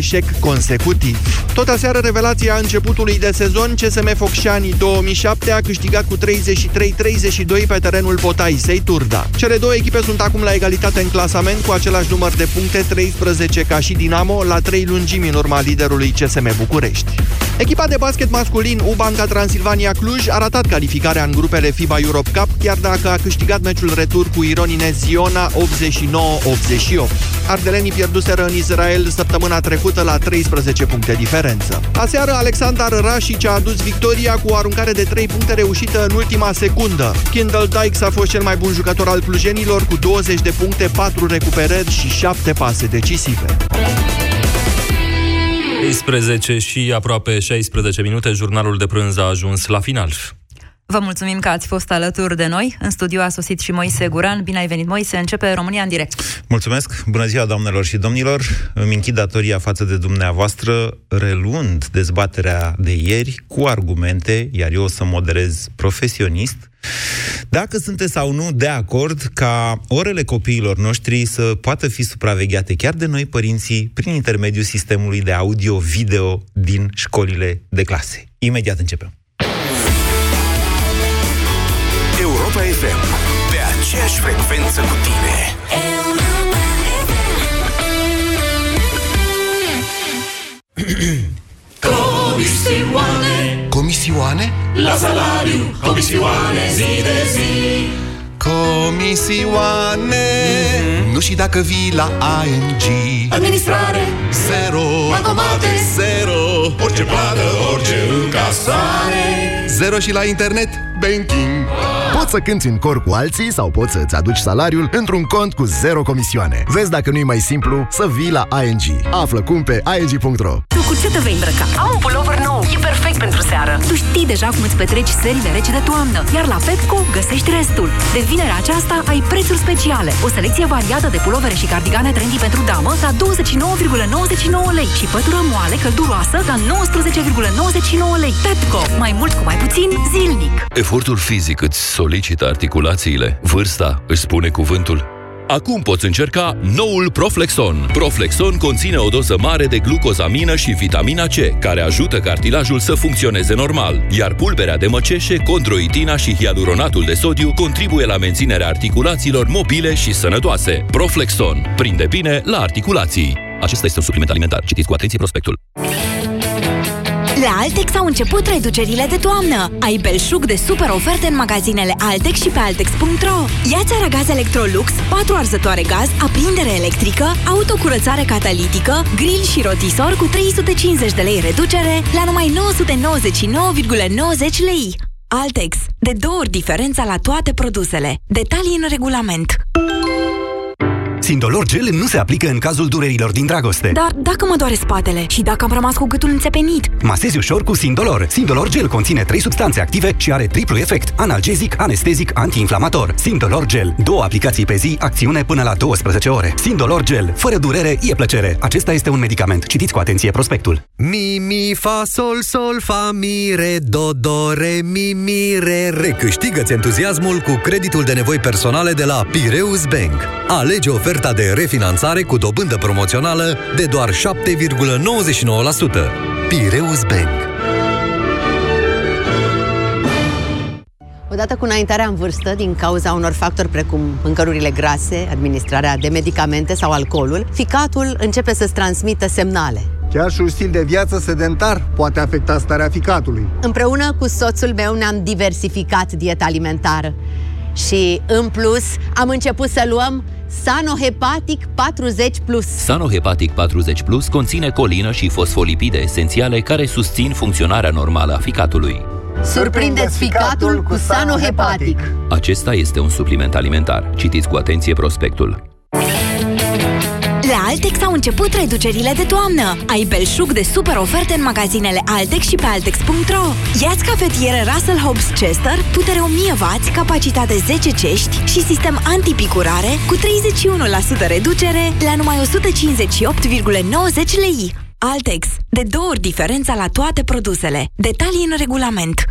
eșec consecutiv. Tot aseară, revelația începutului de sezon, CSM Focșani 2007 a câștigat cu 33-32 pe terenul Potaisei Turda. Cele două echipe sunt acum la egalitate în clasament cu același număr de puncte, 13 ca și Dinamo, la 3 lungimi în urma liderului CSM București. Echipa de basket masculin U-Banca Transilvania Cluj a ratat calificarea în grupele FIBA Europe Cup, chiar dacă a câștigat meciul retur cu Ironine Ziona 89-88. Ardelenii pierduseră în Israel săptămâna trecută la 13 puncte diferență. Aseară, Alexander Rașic a adus victoria cu o aruncare de 3 puncte reușită în ultima secundă. Kindle Dykes a fost cel mai bun jucător al clujenilor cu 20 de puncte, 4 recuperări și 7 pase decisive. 13 și aproape 16 minute, jurnalul de prânz a ajuns la final. Vă mulțumim că ați fost alături de noi. În studio a sosit și Moise Guran. Bine ai venit, Moise. Începe România în direct. Mulțumesc. Bună ziua, doamnelor și domnilor. Îmi închid datoria față de dumneavoastră, reluând dezbaterea de ieri cu argumente, iar eu o să moderez profesionist, dacă sunteți sau nu de acord ca orele copiilor noștri să poată fi supravegheate chiar de noi, părinții, prin intermediul sistemului de audio-video din școlile de clase. Imediat începem. Europa FM. Pe aceeași frecvență cu tine. Comisioane. Comisioane? La salariu. Comisioane zi de zi. Comisioane. Nu și dacă vii la ING Administrare. Zero. Bankomate Zero Orice plată, orice încasare Zero și la internet banking Poți să cânti în cor cu alții sau poți să-ți aduci salariul într-un cont cu zero comisioane. Vezi dacă nu-i mai simplu să vii la ING. Află cum pe ing.ro Tu cu ce te vei îmbrăca? Am un pulover nou, e perfect pentru seară. Tu știi deja cum îți petreci serile rece de toamnă, iar la Pepco găsești restul. De vinerea aceasta ai prețuri speciale. O selecție variată de pulovere și cardigane trendy pentru damă la 29,99 lei și pătură moale călduroasă la 19,99 lei. Pepco. Mai mult cu mai puțin zilnic. Efortul fizic îți solicită articulațiile. Vârsta își spune cuvântul. Acum poți încerca noul Proflexon. Proflexon conține o doză mare de glucozamină și vitamina C, care ajută cartilajul să funcționeze normal, iar pulberea de măceșe, condroitina și hialuronatul de sodiu contribuie la menținerea articulațiilor mobile și sănătoase. Proflexon. Prinde bine la articulații. Acesta este un supliment alimentar. Citiți cu atenție prospectul. La Altex au început reducerile de toamnă. Ai belșug de super oferte în magazinele Altex și pe Altex.ro. Iați aragaz Electrolux, 4 arzătoare gaz, aprindere electrică, autocurățare catalitică, grill și rotisor cu 350 de lei reducere la numai 999,90 lei. Altex. De două ori diferența la toate produsele. Detalii în regulament. Sindolor Gel nu se aplică în cazul durerilor din dragoste. Dar dacă mă doare spatele și dacă am rămas cu gâtul înțepenit? Masezi ușor cu Sindolor. Sindolor Gel conține trei substanțe active și are triplu efect. Analgezic, anestezic, antiinflamator. Sindolor Gel. Două aplicații pe zi, acțiune până la 12 ore. Sindolor Gel. Fără durere, e plăcere. Acesta este un medicament. Citiți cu atenție prospectul. Mi, mi, fa, sol, sol, fa, mi, re, do, do, re, mi, mi, re, re. Câștigă-ți entuziasmul cu creditul de nevoi personale de la Pireus Bank. Alege oferta de refinanțare cu dobândă promoțională de doar 7,99%. Pireus Bank. Odată cu înaintarea în vârstă, din cauza unor factori precum mâncărurile grase, administrarea de medicamente sau alcoolul, ficatul începe să-ți transmită semnale. Chiar și un stil de viață sedentar poate afecta starea ficatului. Împreună cu soțul meu ne-am diversificat dieta alimentară și, în plus, am început să luăm Sanohepatic 40 Plus. Sanohepatic 40 Plus conține colină și fosfolipide esențiale care susțin funcționarea normală a ficatului. Surprindeți ficatul cu Sanohepatic. Acesta este un supliment alimentar. Citiți cu atenție prospectul. La Altex au început reducerile de toamnă. Ai belșug de super oferte în magazinele Altex și pe Altex.ro. Iați cafetiere Russell Hobbs Chester, putere 1000W, capacitate 10 cești și sistem antipicurare cu 31% reducere la numai 158,90 lei. Altex. De două ori diferența la toate produsele. Detalii în regulament.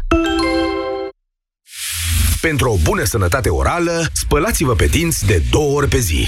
Pentru o bună sănătate orală, spălați-vă pe dinți de două ori pe zi.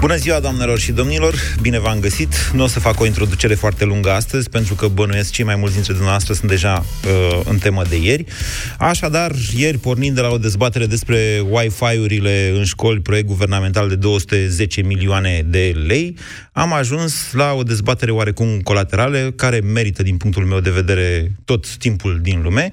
Bună ziua, doamnelor și domnilor! Bine v-am găsit! Nu o să fac o introducere foarte lungă astăzi, pentru că bănuiesc cei mai mulți dintre dumneavoastră sunt deja uh, în temă de ieri. Așadar, ieri, pornind de la o dezbatere despre Wi-Fi-urile în școli, proiect guvernamental de 210 milioane de lei, am ajuns la o dezbatere oarecum colaterală, care merită, din punctul meu de vedere, tot timpul din lume,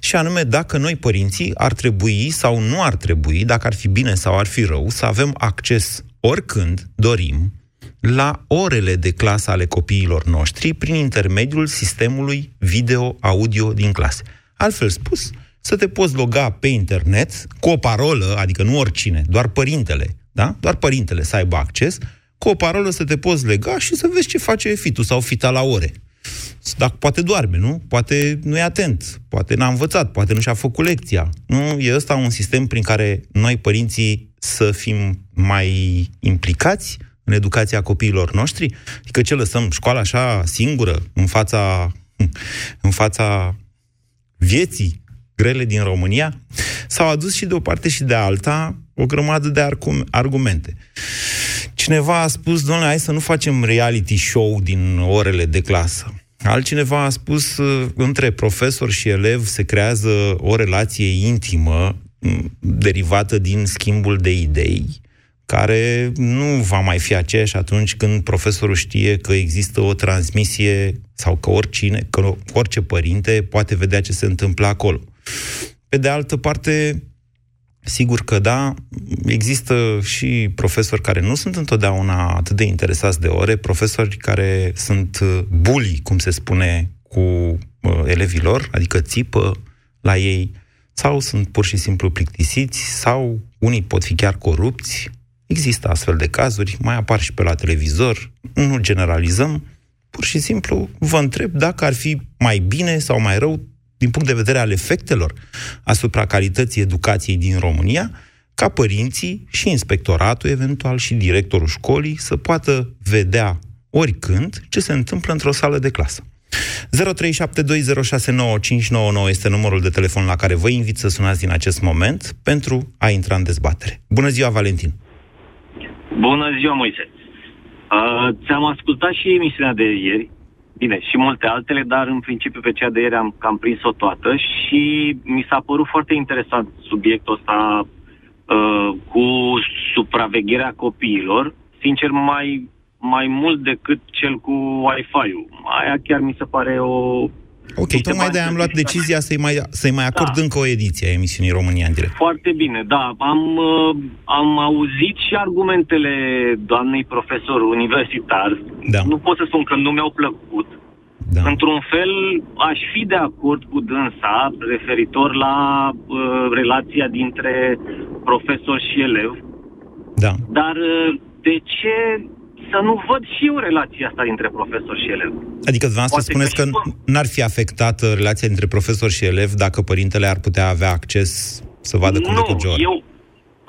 și anume dacă noi, părinții, ar trebui sau nu ar trebui, dacă ar fi bine sau ar fi rău, să avem acces oricând dorim la orele de clasă ale copiilor noștri prin intermediul sistemului video-audio din clase. Altfel spus, să te poți loga pe internet cu o parolă, adică nu oricine, doar părintele, da? Doar părintele să aibă acces, cu o parolă să te poți lega și să vezi ce face fitul sau fita la ore. Dacă poate doarme, nu? Poate nu e atent, poate n-a învățat, poate nu și-a făcut lecția. Nu? E ăsta un sistem prin care noi, părinții, să fim mai implicați în educația copiilor noștri? Adică ce lăsăm școala așa singură în fața, în fața vieții grele din România? S-au adus și de o parte și de alta o grămadă de argumente. Cineva a spus, domnule, hai să nu facem reality show din orele de clasă. Altcineva a spus, uh, între profesor și elev se creează o relație intimă derivată din schimbul de idei, care nu va mai fi aceeași atunci când profesorul știe că există o transmisie sau că oricine, că orice părinte poate vedea ce se întâmplă acolo. Pe de altă parte, Sigur că da, există și profesori care nu sunt întotdeauna atât de interesați de ore, profesori care sunt bully, cum se spune, cu uh, elevilor, adică țipă la ei, sau sunt pur și simplu plictisiți, sau unii pot fi chiar corupți. Există astfel de cazuri, mai apar și pe la televizor, nu generalizăm, pur și simplu vă întreb dacă ar fi mai bine sau mai rău din punct de vedere al efectelor asupra calității educației din România, ca părinții și inspectoratul, eventual și directorul școlii, să poată vedea oricând ce se întâmplă într-o sală de clasă. 0372069599 este numărul de telefon la care vă invit să sunați din acest moment pentru a intra în dezbatere. Bună ziua, Valentin! Bună ziua, Moise! Uh, ți-am ascultat și emisiunea de ieri Bine, și multe altele, dar în principiu pe cea de ieri am cam prins-o toată și mi s-a părut foarte interesant subiectul ăsta uh, cu supravegherea copiilor. Sincer, mai, mai mult decât cel cu Wi-Fi-ul. Aia chiar mi se pare o Ok, tocmai de am luat decizia să-i mai, să mai acord da. încă o ediție a emisiunii România în direct. Foarte bine, da. Am, uh, am auzit și argumentele doamnei profesor universitar. Da. Nu pot să spun că nu mi-au plăcut. Da. Într-un fel, aș fi de acord cu dânsa referitor la uh, relația dintre profesor și elev. Da. Dar uh, de ce să nu văd și eu relația asta dintre profesor și elev. Adică dumneavoastră Poate spuneți că, că n-ar fi afectată relația dintre profesor și elev dacă părintele ar putea avea acces să vadă cum decurge ora? eu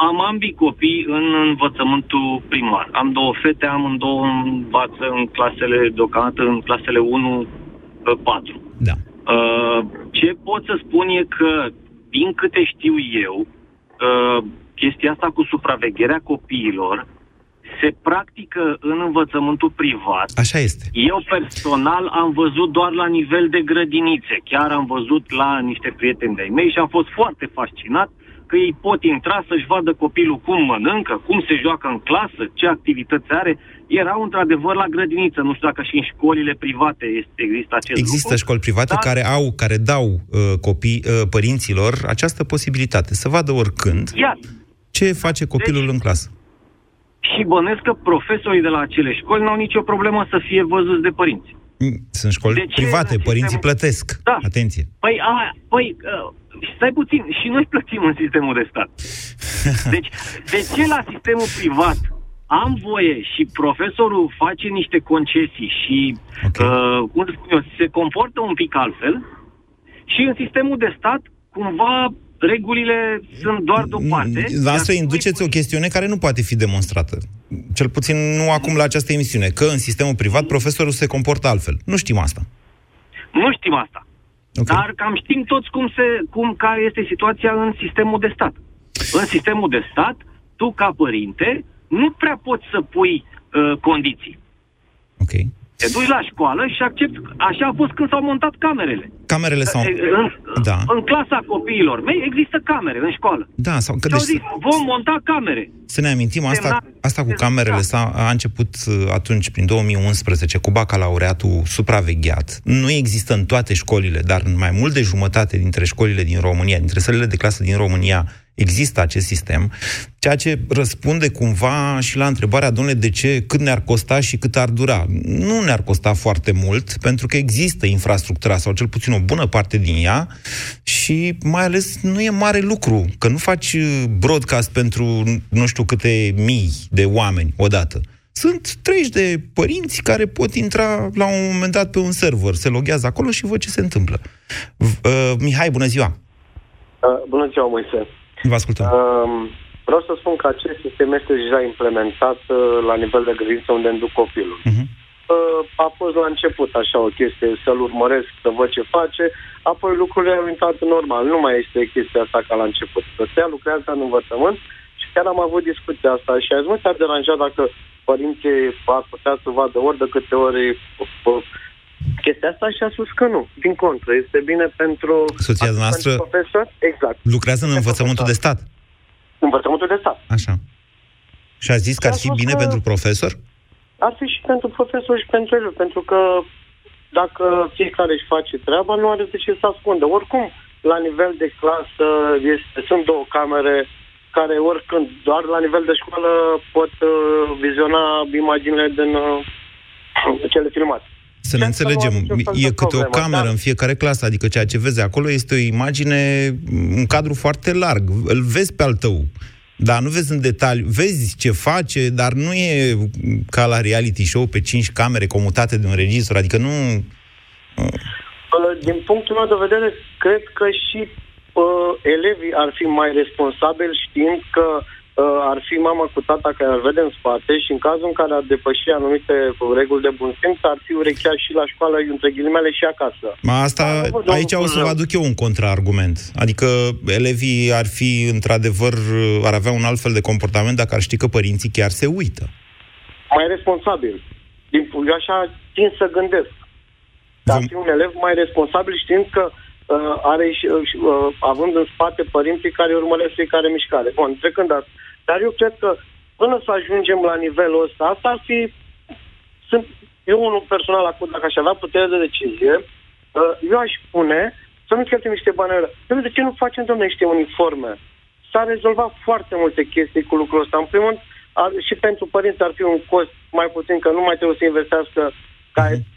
am ambii copii în învățământul primar. Am două fete, am două învață în clasele, deocamdată în clasele 1-4. Da. Uh, ce pot să spun e că, din câte știu eu, uh, chestia asta cu supravegherea copiilor se practică în învățământul privat. Așa este. Eu personal am văzut doar la nivel de grădinițe. Chiar am văzut la niște prieteni de-ai mei și am fost foarte fascinat că ei pot intra să-și vadă copilul cum mănâncă, cum se joacă în clasă, ce activități are. Erau într-adevăr la grădiniță. Nu știu dacă și în școlile private este, există acest Există lucru, școli private dar... care au, care dau uh, copii, uh, părinților această posibilitate să vadă oricând Iar. ce face copilul deci, în clasă și bănesc că profesorii de la acele școli n-au nicio problemă să fie văzuți de părinți. Mm, sunt școli de private, părinții sistemul... plătesc. Da. Atenție. Păi, a, păi uh, stai puțin, și noi plătim în sistemul de stat. Deci, de ce la sistemul privat am voie și profesorul face niște concesii și, okay. uh, cum să spun eu, se comportă un pic altfel și în sistemul de stat, cumva, regulile sunt doar de o mm, parte. La asta induceți o chestiune care nu poate fi demonstrată. Cel puțin nu acum la această emisiune. Că în sistemul privat profesorul se comportă altfel. Nu știm asta. Nu știm asta. Okay. Dar cam știm toți cum se, cum, care este situația în sistemul de stat. În sistemul de stat, tu ca părinte nu prea poți să pui uh, condiții. Ok. Te duci la școală și accepti. Așa a fost când s-au montat camerele. Camerele s-au... În, da. în clasa copiilor mei există camere în școală. Da, sau... Că deci... zis, vom monta camere. Să ne amintim, asta, asta cu camerele s-a, a început uh, atunci, prin 2011, cu bacalaureatul supravegheat. Nu există în toate școlile, dar în mai mult de jumătate dintre școlile din România, dintre sălile de clasă din România, există acest sistem, ceea ce răspunde cumva și la întrebarea, domnule, de ce, cât ne-ar costa și cât ar dura. Nu ne-ar costa foarte mult, pentru că există infrastructura, sau cel puțin o bună parte din ea, și mai ales nu e mare lucru, că nu faci broadcast pentru nu știu câte mii de oameni odată. Sunt 30 de părinți care pot intra la un moment dat pe un server, se loghează acolo și văd ce se întâmplă. Uh, Mihai, bună ziua! Uh, bună ziua, Moise! Vă ascultăm. Uh, vreau să spun că acest sistem este deja implementat uh, la nivel de grădință unde îmi duc copilul. Uh-huh. Uh, a fost la început așa o chestie, să-l urmăresc, să văd ce face, apoi lucrurile au intrat normal. Nu mai este chestia asta ca la început. Să lucrează în învățământ și chiar am avut discuția asta și azi nu te-ar deranja dacă părinții ar putea să vadă ori de câte ori uh, chestia asta și a spus că nu. Din contră, este bine pentru... Soția noastră profesor. Exact. lucrează în învățământul de stat. Învățământul de stat. Așa. Și a zis că ar fi bine că pentru profesor? Ar fi și pentru profesor și pentru el, pentru că dacă fiecare își face treaba, nu are de ce să ascundă. Oricum, la nivel de clasă este, sunt două camere care oricând, doar la nivel de școală pot uh, viziona imaginile din uh, cele filmate. Să ne înțelegem, e câte o cameră da? în fiecare clasă, adică ceea ce vezi acolo este o imagine, un cadru foarte larg. Îl vezi pe al tău, dar nu vezi în detaliu. Vezi ce face, dar nu e ca la reality show pe cinci camere comutate de un regizor, adică nu... Din punctul meu de vedere, cred că și uh, elevii ar fi mai responsabili știind că uh, uh, ar fi mama cu tata care ar vede în spate și în cazul în care ar depăși anumite reguli de bun simț, ar fi urechea și la școală, între ghilimele, și acasă. Ma asta, Dar, aici o să vă aduc eu un contraargument. Adică elevii ar fi, într-adevăr, ar avea un alt fel de comportament dacă ar ști că părinții chiar se uită. Mai responsabil. Din, eu așa tin să gândesc. Dar fi un elev mai responsabil știind că uh, are și, uh, uh, având în spate părinții care urmăresc fiecare mișcare. Bun, trecând asta, dar eu cred că până să ajungem la nivelul ăsta, asta ar fi... Sunt, eu unul personal acum, dacă aș avea putere de decizie, uh, eu aș spune să nu cheltuim niște bani Pentru de ce nu facem, domnule, niște uniforme? S-a rezolvat foarte multe chestii cu lucrul ăsta. În primul rând, ar, și pentru părinți ar fi un cost mai puțin, că nu mai trebuie să investească ca uh-huh.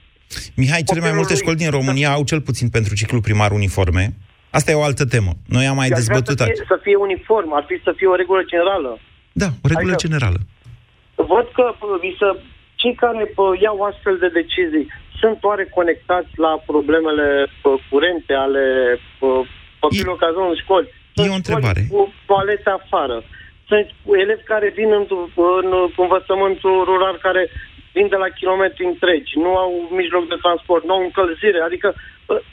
Mihai, cele mai multe școli din România au cel puțin pentru ciclu primar uniforme. Asta e o altă temă. Noi am mai dezbătut... Să fie, să fie uniform, ar fi să fie o regulă generală. Da, o regulă adică, generală. Văd că să, cei care pă, iau astfel de decizii sunt oare conectați la problemele pă, curente ale copilului care în școli? Sunt e o întrebare. Cu toalete afară. Sunt elevi care vin în, în învățământul rural care vin de la kilometri întregi, nu au mijloc de transport, nu au încălzire, adică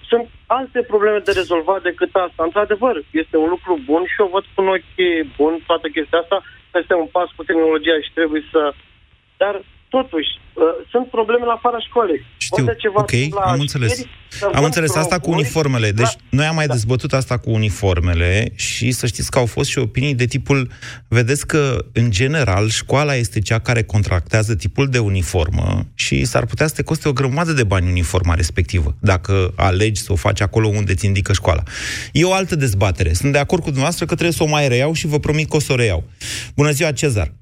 sunt alte probleme de rezolvat decât asta. Într-adevăr, este un lucru bun și eu văd cu un ochi bun toată chestia asta. Este un pas cu tehnologia și trebuie să... Dar Totuși, uh, sunt probleme la afara școlii. Știu, ceva ok, am înțeles. Am înțeles asta cu uniformele. Deci da. noi am mai da. dezbătut asta cu uniformele și să știți că au fost și opinii de tipul, vedeți că, în general, școala este cea care contractează tipul de uniformă și s-ar putea să te coste o grămadă de bani uniforma respectivă, dacă alegi să o faci acolo unde ți indică școala. E o altă dezbatere. Sunt de acord cu dumneavoastră că trebuie să o mai reiau și vă promit că o să o reiau. Bună ziua, Cezar!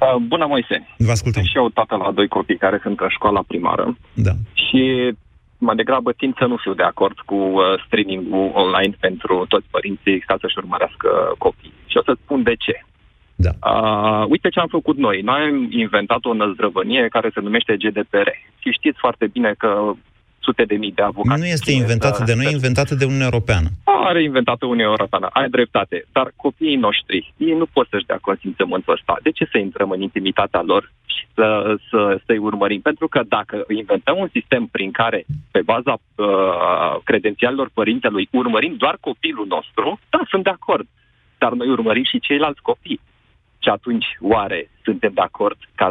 Uh, bună, Moise. Vă ascultăm. Și eu tată la doi copii care sunt în școala primară. Da. Și mai degrabă tind să nu fiu de acord cu uh, streaming-ul online pentru toți părinții ca să-și urmărească copii. Și o să spun de ce. Da. Uh, uite ce am făcut noi. Noi am inventat o năzdrăvănie care se numește GDPR. Și știți foarte bine că sute de mii de avocați. Nu este inventată de noi, e inventată de Uniunea Europeană. Are inventată Uniunea Europeană, ai dreptate. Dar copiii noștri, ei nu pot să-și dea consimțământul ăsta. De ce să intrăm în intimitatea lor și să, să, să-i urmărim? Pentru că dacă inventăm un sistem prin care, pe baza uh, credențialilor părintelui, urmărim doar copilul nostru, da, sunt de acord. Dar noi urmărim și ceilalți copii. Și atunci, oare suntem de acord ca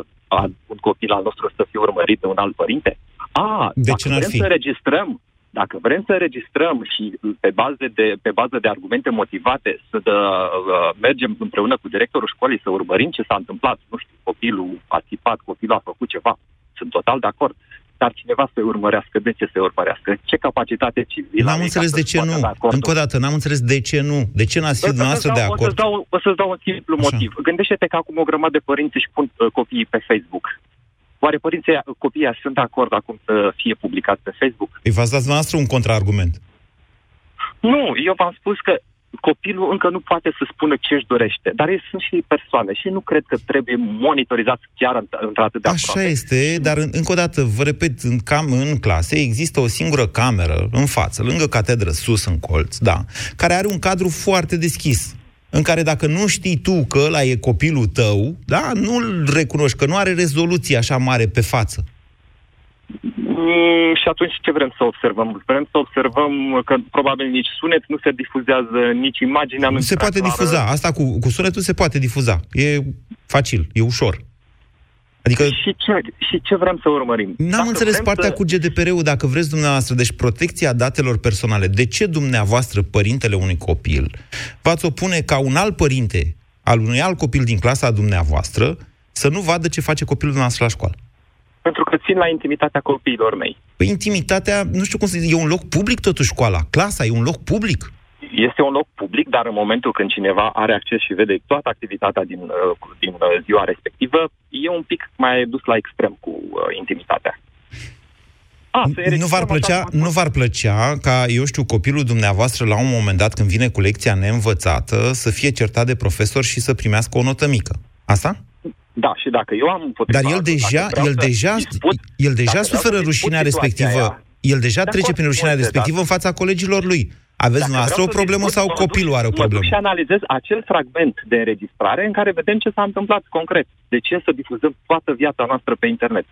un copil al nostru să fie urmărit de un alt părinte? A, de dacă ce n-ar vrem fi? să registrăm, dacă vrem să registrăm și pe bază de, pe bază de argumente motivate să dă, uh, mergem împreună cu directorul școlii să urmărim ce s-a întâmplat, nu știu, copilul a țipat, copilul a făcut ceva, sunt total de acord. Dar cineva să-i urmărească, de ce să-i urmărească? Ce capacitate civilă? N-am are înțeles ca de să ce scoată nu. de acordul? Încă o dată, n-am înțeles de ce nu. De ce n-ați fi O să-ți dumneavoastră dau- de O acord? să-ți dau, o să-ți dau un simplu motiv. Gândește-te că acum o grămadă de părinți își pun uh, copiii pe Facebook. Oare părinții, copiii sunt de acord acum să fie publicați pe Facebook? Îi v-ați dat dumneavoastră un contraargument. Nu, eu v-am spus că copilul încă nu poate să spună ce își dorește, dar ei sunt și persoane și nu cred că trebuie monitorizați chiar înt- într-atât de Așa este, dar în- încă o dată, vă repet, în, cam, în clase există o singură cameră în față, lângă catedră, sus în colț, da, care are un cadru foarte deschis, în care dacă nu știi tu că ăla e copilul tău, da, nu-l recunoști, că nu are rezoluție așa mare pe față. Mm, și atunci ce vrem să observăm? Vrem să observăm că probabil nici sunet nu se difuzează, nici imaginea nu Se prea poate clară. difuza, asta cu, cu sunetul se poate difuza, e facil, e ușor. Adică Și ce, și ce vrem să urmărim? N-am Dacă înțeles vrem partea să- cu GDPR-ul, dacă vreți dumneavoastră. Deci protecția datelor personale. De ce dumneavoastră, părintele unui copil, v-ați opune ca un alt părinte al unui alt copil din clasa dumneavoastră să nu vadă ce face copilul dumneavoastră la școală? Pentru că țin la intimitatea copiilor mei. Păi intimitatea, nu știu cum să zic, e un loc public totuși școala. Clasa e un loc public. Este un loc public, dar în momentul când cineva are acces și vede toată activitatea din, uh, din uh, ziua respectivă, e un pic mai dus la extrem cu uh, intimitatea. A, să nu v-ar înregistrăm plăcea, așa- nu v-ar plăcea ca, eu știu, copilul dumneavoastră la un moment dat, când vine cu lecția neînvățată, să fie certat de profesor și să primească o notă mică. Asta? Da, și dacă eu am împotriva Dar el asta, deja, dacă vreau el să deja, disput, el deja dacă vreau suferă să disput rușinea situația respectivă. aia, El deja De trece acord, prin rușinea Moise, respectivă în fața colegilor lui. Aveți Dacă dumneavoastră o vreau să problemă discut, sau mă duc- copilul are o Mă duc problemă? și analizez acel fragment de înregistrare în care vedem ce s-a întâmplat concret. De ce să difuzăm toată viața noastră pe internet?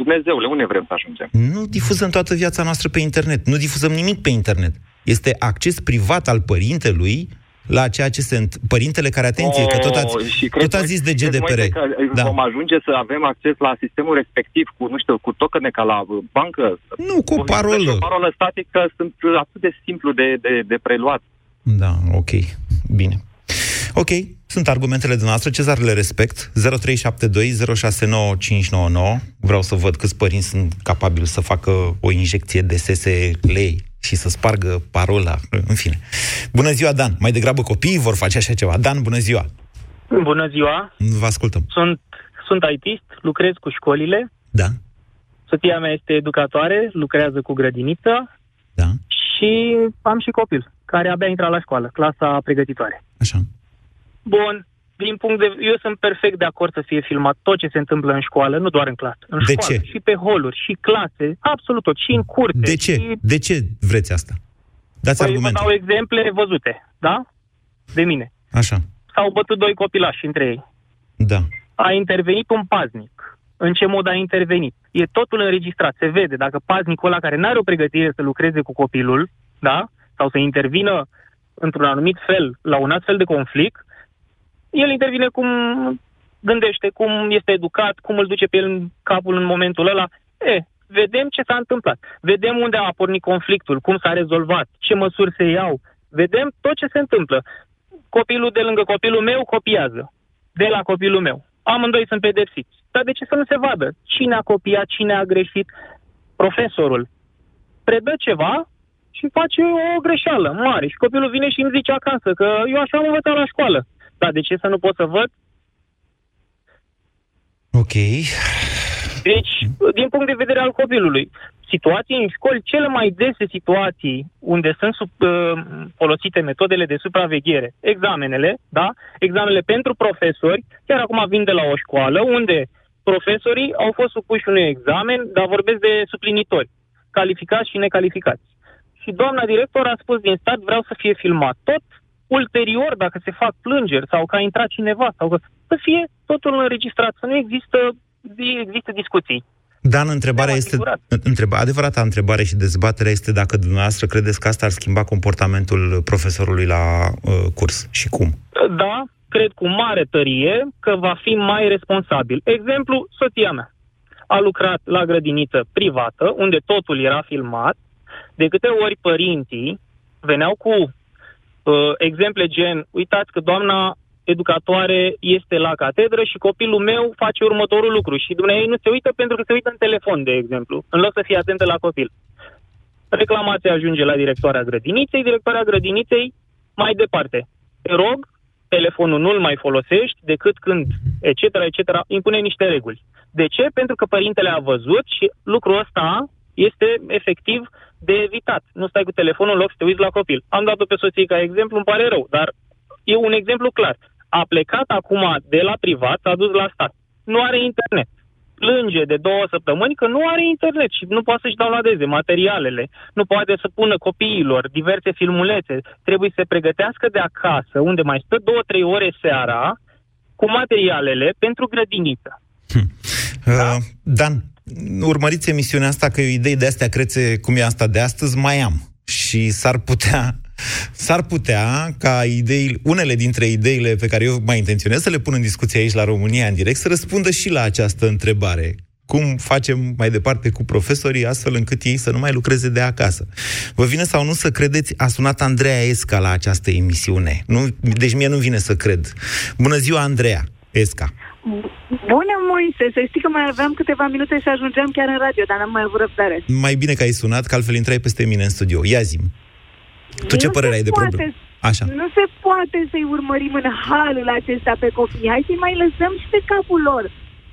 Dumnezeule, unde vrem să ajungem? Nu difuzăm toată viața noastră pe internet. Nu difuzăm nimic pe internet. Este acces privat al părintelui la ceea ce se... înt- Părintele care, atenție, că tot ați, Oh, și crezi, tot ați zis de crezi, GDPR. Moise, că Da. vom ajunge să avem acces la sistemul respectiv cu, nu știu, cu tokene ca la uh, bancă? Nu, cu o parolă. O parolă statică sunt uh, atât de simplu de, de, de preluat. Da, ok. Bine. Ok, sunt argumentele dumneavoastră, Cezar le respect. 0372069599. Vreau să văd câți părinți sunt capabili să facă o injecție de SSL și să spargă parola. În fine. Bună ziua, Dan. Mai degrabă copiii vor face așa ceva. Dan, bună ziua. Bună ziua, Vă ascultăm. sunt, sunt ITist, lucrez cu școlile. Da. Soția mea este educatoare, lucrează cu grădiniță. Da. Și am și copil, care abia intra la școală, clasa pregătitoare. Așa. Bun, din punct de eu sunt perfect de acord să fie filmat tot ce se întâmplă în școală, nu doar în clasă. În De școală, ce? Și pe holuri, și clase, absolut tot, și în curte. De ce? Și... De ce vreți asta? Dați Păi, vă argumente. dau exemple văzute, da? De mine. Așa. S-au bătut doi copilași între ei. Da. a intervenit un paznic. În ce mod a intervenit? E totul înregistrat, se vede. Dacă paznicul ăla care nu are o pregătire să lucreze cu copilul, da? Sau să intervină într-un anumit fel la un astfel de conflict, el intervine cum gândește, cum este educat, cum îl duce pe el în capul în momentul ăla. E, vedem ce s-a întâmplat. Vedem unde a pornit conflictul, cum s-a rezolvat, ce măsuri se iau. Vedem tot ce se întâmplă. Copilul de lângă copilul meu copiază. De la copilul meu. Amândoi sunt pedepsiți. Dar de ce să nu se vadă? Cine a copiat, cine a greșit? Profesorul predă ceva și face o greșeală mare. Și copilul vine și îmi zice acasă că eu așa am învățat la școală. Dar de ce să nu pot să văd? Ok. Deci, din punct de vedere al copilului, situații în școli, cele mai dese situații unde sunt sub, uh, folosite metodele de supraveghere, examenele, da? Examenele pentru profesori, chiar acum vin de la o școală unde profesorii au fost supuși unui examen, dar vorbesc de suplinitori. calificați și necalificați. Și doamna director a spus din start, vreau să fie filmat tot, ulterior, dacă se fac plângeri sau că a intrat cineva, sau că să fie totul înregistrat, să nu există, există discuții. Dan, întrebarea este, întreba, adevărata întrebare și dezbaterea este dacă dumneavoastră credeți că asta ar schimba comportamentul profesorului la uh, curs și cum? Da, cred cu mare tărie că va fi mai responsabil. Exemplu, soția mea a lucrat la grădiniță privată, unde totul era filmat, de câte ori părinții veneau cu uh, exemple gen, uitați că doamna educatoare este la catedră și copilul meu face următorul lucru și dumneavoastră nu se uită pentru că se uită în telefon, de exemplu, în loc să fie atentă la copil. Reclamația ajunge la directoarea grădiniței, directoarea grădiniței mai departe. Te rog, telefonul nu-l mai folosești decât când, etc., etc., impune niște reguli. De ce? Pentru că părintele a văzut și lucrul ăsta este efectiv de evitat. Nu stai cu telefonul în loc să te uiți la copil. Am dat-o pe soție ca exemplu, îmi pare rău, dar e un exemplu clar. A plecat acum de la privat, s-a dus la stat. Nu are internet. Plânge de două săptămâni că nu are internet și nu poate să-și downloadeze materialele. Nu poate să pună copiilor diverse filmulețe. Trebuie să se pregătească de acasă, unde mai stă două, trei ore seara, cu materialele pentru grădiniță. Hm. Uh, Dan, urmăriți emisiunea asta că idei de astea crețe cum e asta de astăzi, mai am. Și s-ar putea S-ar putea ca idei, unele dintre ideile pe care eu mai intenționez să le pun în discuție aici la România în direct să răspundă și la această întrebare. Cum facem mai departe cu profesorii astfel încât ei să nu mai lucreze de acasă? Vă vine sau nu să credeți, a sunat Andreea Esca la această emisiune. Nu, deci mie nu vine să cred. Bună ziua, Andreea Esca. Bună, Moise, să știi că mai aveam câteva minute și ajungeam chiar în radio, dar n-am mai avut răbdare. Mai bine că ai sunat, că altfel intrai peste mine în studio. Ia zi Tu ce nu părere ai de poate, problemă? Așa. Nu se poate să-i urmărim în halul acesta pe copii. Hai să-i mai lăsăm și pe capul lor.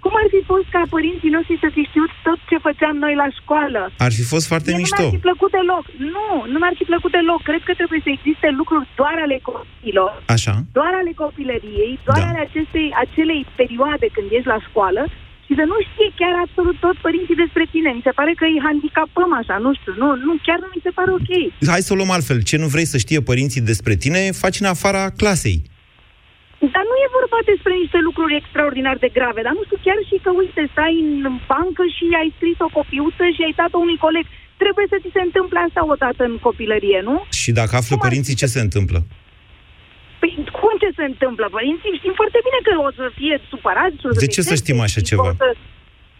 Cum ar fi fost ca părinții noștri să fi știut tot ce făceam noi la școală? Ar fi fost foarte Mie mișto. Nu mi-ar fi plăcut deloc. Nu, nu mi-ar fi plăcut deloc. Cred că trebuie să existe lucruri doar ale copiilor, Așa. doar ale copilăriei, doar Da. ale acestei, acelei perioade când ești la școală și să nu știe chiar absolut tot părinții despre tine. Mi se pare că îi handicapăm așa, nu știu, nu, nu chiar nu mi se pare ok. Hai să o luăm altfel. Ce nu vrei să știe părinții despre tine, faci în afara clasei. Dar nu e vorba despre niște lucruri extraordinar de grave, dar nu știu, chiar și că, uite, stai în bancă și ai scris o copiuță și ai dat-o unui coleg. Trebuie să ți se întâmple asta odată în copilărie, nu? Și dacă află părinții, ce se întâmplă? Păi cum ce se întâmplă? Părinții știm foarte bine că o să fie supărați. O să De te ce să certe știm așa și ceva? o Să...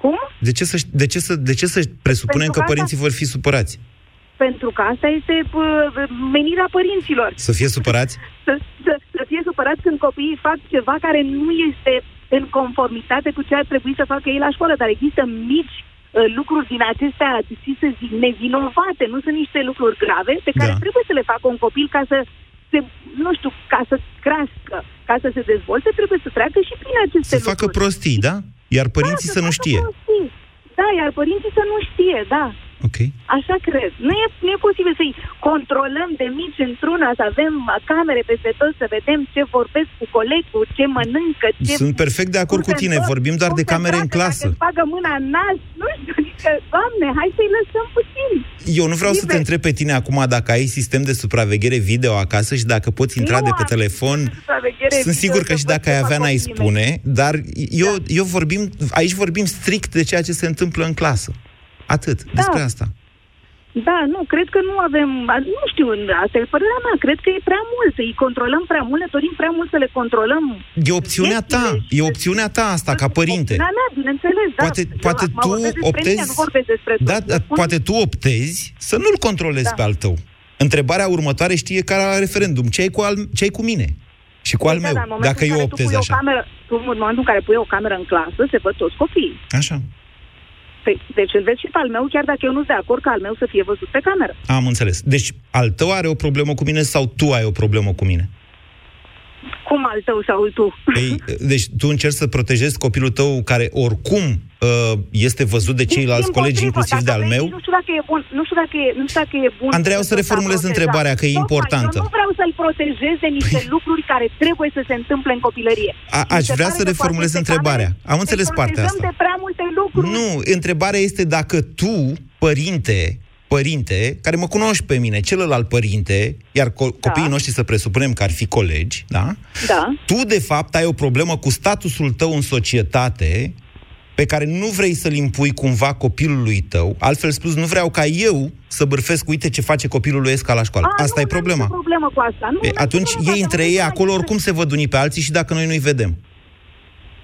Cum? De ce să, de ce să, de ce să presupunem Pentru că că părinții vor fi supărați? Pentru că asta este pă, menirea părinților. Să fie supărați? Să, să, să fie supărați când copiii fac ceva care nu este în conformitate cu ce ar trebui să facă ei la școală, dar există mici uh, lucruri din acestea, și să zic, nevinovate, nu sunt niște lucruri grave pe care Da. trebuie să le facă un copil ca să se, nu știu, ca să crească, ca să se dezvolte, trebuie să treacă și prin aceste Să lucruri. facă prostii, da? Iar părinții să nu facă știe. prostii. Da, iar părinții să nu știe, da. Ok. Așa cred. Nu e, nu e posibil să-i controlăm de mici într-una, să avem camere peste tot, să vedem ce vorbesc cu colegul, ce mănâncă, ce... Sunt perfect de acord cum cu se tine. întorc, Vorbim doar cum de se camere în îmbracă, clasă. Dacă îți bagă mâna în nas, nu știu, adică, doamne, hai să-i lăsăm puțin. Eu nu vreau să te Liber. întreb pe tine acum dacă ai sistem de supraveghere video acasă și dacă poți intra Nu de pe am telefon. supraveghere Sunt video sigur că să și văd dacă ce ai fac avea n-ai copiii mei. spune, dar eu, eu vorbim, aici vorbim strict de ceea ce se întâmplă în clasă. Atât, despre asta. Da, nu, cred că nu avem, nu știu, asta e părerea mea, cred că e prea mult, îi controlăm prea mult, ne dorim prea mult să le controlăm. E opțiunea ta, e opțiunea ta asta ca părinte. Da, da, bineînțeles, da. Poate, Eu poate acum tu vorbesc despre optezi... Mine, nu vorbesc despre da, toți. da, Spun- poate tu optezi să nu-l controlezi Da. pe al tău. Întrebarea următoare știe ca la referendum. Ce ai cu, al, ce ai cu mine? Și cu al Da, meu, da, în momentul dacă în eu care tu optez pui o așa. Cameră, tu, în momentul în care pui o cameră în clasă, se văd toți copiii. Așa. Păi, Deci îl vezi și pe al meu, chiar dacă eu nu sunt de acord ca al meu să fie văzut pe cameră. Am înțeles. Deci, al tău are o problemă cu mine sau tu ai o problemă cu mine? Cum al tău sau tu? Ei, deci tu încerci să protejezi copilul tău care oricum uh, este văzut de ceilalți Din colegi, potrivă, inclusiv dacă de al vrei, meu. Nu știu dacă e bun, nu știu dacă e, nu știu dacă e bun. Andrei, o să tot reformulez a întrebarea, că e Tocmai, importantă. Eu nu vreau să-l protejez de niște lucruri care trebuie să se întâmple în copilărie. A, Mi aș se vrea pare să că reformulez poate pe întrebarea. camere Am ne înțeles partea protejăm asta. de prea multe lucruri. Nu, întrebarea este dacă tu, părinte, părinte, care mă cunoști pe mine, celălalt părinte, iar co- da. copiii noștri să presupunem că ar fi colegi, da? Da. Tu, de fapt, ai o problemă cu statusul tău în societate pe care nu vrei să-l impui cumva copilului tău. Altfel spus, nu vreau ca eu să bârfesc, uite ce face copilul lui Esca la școală. A, Asta nu, e problema. Nu problemă cu asta. Nu, E, atunci ei între ei acolo oricum se văd unii pe alții și dacă noi nu-i vedem.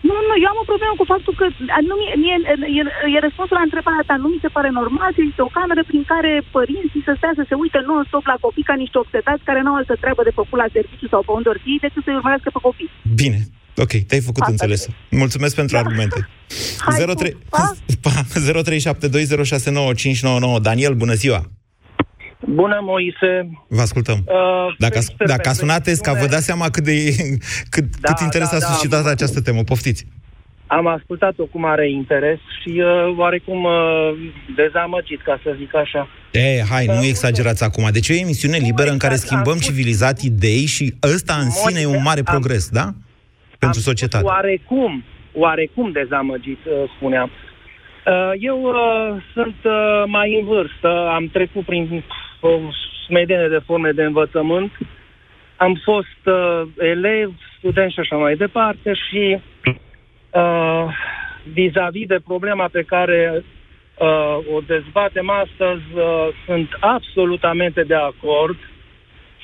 Nu, nu, eu am o problemă cu faptul că a, nu, mie, mie, e, e răspunsul la întrebarea ta. Nu mi se pare normal să existe o cameră prin care părinții să stea să se uite non-stop la copii ca niște obsedați care n-au altă treabă de făcut la serviciu sau pe unde ori fi decât să-i urmărească pe copii. Bine. Ok, te-ai făcut Asta înțeles. Mulțumesc pentru argumente. 03 pa, 0372069599 Daniel, bună ziua! Bună, Moise. Vă ascultăm. Uh, Dacă, felicitări dacă a pentru sunat Esca, vă dați seama cât de cât, Da, cât interes da, a da. suscitat această temă. Poftiți. Am ascultat-o cu mare interes și uh, oarecum uh, dezamăgit, ca să zic așa. E, hai, nu exagerați acum. Deci e o emisiune liberă în care schimbăm civilizat idei și ăsta în sine e un mare progres, da? Pentru societate. Oarecum, oarecum dezamăgit, uh, spuneam. Uh, Eu uh, sunt uh, mai în vârstă, am trecut prin o smedenie de forme de învățământ, am fost uh, elev, student și așa mai departe și uh, vis-a-vis de problema pe care uh, o dezbatem astăzi, uh, sunt absolutamente de acord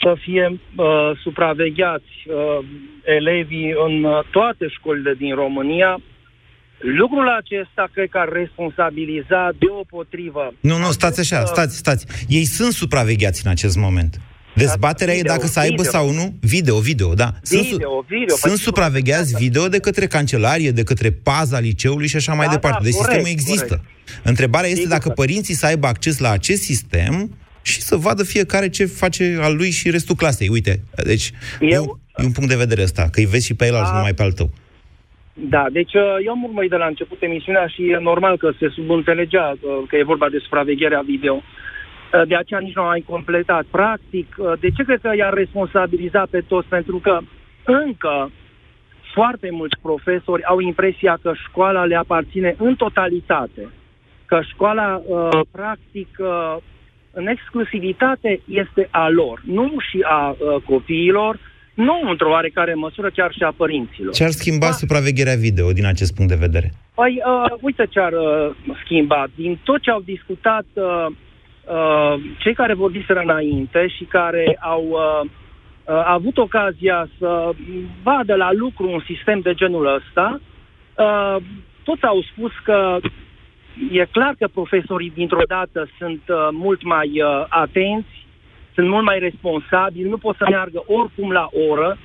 să fie uh, supravegheați uh, elevii în uh, toate școlile din România. Lucrul acesta cred că ar responsabiliza deopotrivă. Nu, nu, stați așa, stați, stați. Ei sunt supravegheați în acest moment. Dezbaterea Video, e dacă să aibă video. sau nu video, video, da. Sunt, su- Video, video, sunt păi, supravegheați video de către cancelarie, de către paza liceului și așa mai Da, departe. da, Deci corect, sistemul există. Întrebarea este Sigur dacă că- părinții să aibă acces la acest sistem și să vadă fiecare ce face al lui și restul clasei. Uite, deci Eu... e, un, e un punct de vedere ăsta, că îi vezi și pe el, A- nu numai pe al tău. Da, deci uh, eu am urmărit de la început emisiunea și e normal că se subînțelegea uh, că e vorba de supravegherea video. Uh, De aceea nici nu am mai completat. Practic, uh, de ce cred că i-ar responsabiliza pe toți? Pentru că încă foarte mulți profesori au impresia că școala le aparține în totalitate. Că școala, uh, practic, uh, în exclusivitate este a lor, nu și a uh, copiilor, nu într-o oarecare măsură, chiar și a părinților. Ce ar schimba supravegherea video din acest punct de vedere? Păi, uh, uite ce ar uh, schimba. Din tot ce au discutat uh, uh, cei care vorbiseră înainte și care au uh, uh, avut ocazia să vadă la lucru un sistem de genul ăsta, uh, toți au spus că e clar că profesorii dintr-o dată sunt uh, mult mai uh, atenți, sunt mult mai responsabili, nu pot să meargă oricum la oră,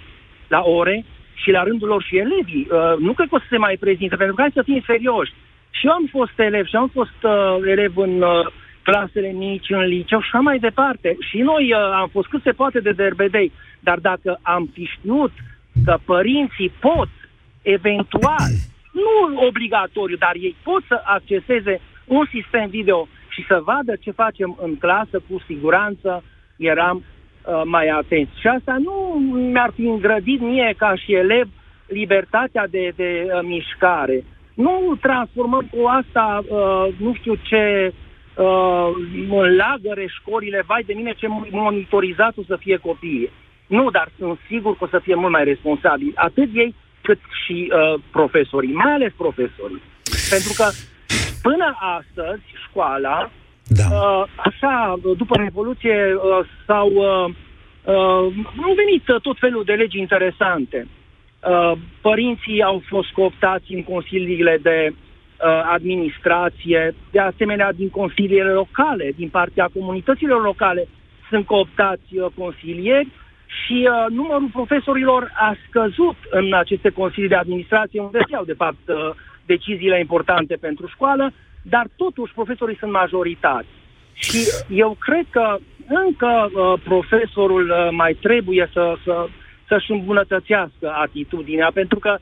la ore și la rândul lor și elevii. Uh, nu cred că o să se mai prezinte, pentru că hai să fim serioși. Și eu am fost elev și am fost uh, elev în uh, clasele mici, în liceu și așa mai departe. Și noi uh, am fost cât se poate de derbedei. Dar dacă am fi știut că părinții pot, eventual, nu obligatoriu, dar ei pot să acceseze un sistem video și să vadă ce facem în clasă, cu siguranță eram uh, mai atenți. Și asta nu mi-ar fi îngrădit mie ca și elev libertatea de, de uh, mișcare. Nu transformăm cu asta, uh, nu știu ce, uh, în lagăre școlile, vai de mine ce monitorizat o să fie copiii. Nu, dar sunt sigur că o să fie mult mai responsabili, atât ei cât și uh, profesorii, mai ales profesorii. Pentru că până astăzi școala, da. uh, așa, după Revoluție uh, s-au uh, uh, au venit uh, tot felul de legi interesante. Uh, părinții au fost cooptați în consiliile de uh, administrație, de asemenea din consiliile locale, din partea comunităților locale sunt cooptați uh, consilieri și uh, numărul profesorilor a scăzut în aceste consilii de administrație, unde se iau, de fapt, uh, deciziile importante pentru școală, dar totuși profesorii sunt majoritari. Și eu cred că încă uh, profesorul uh, mai trebuie să, să, să-și îmbunătățească atitudinea, pentru că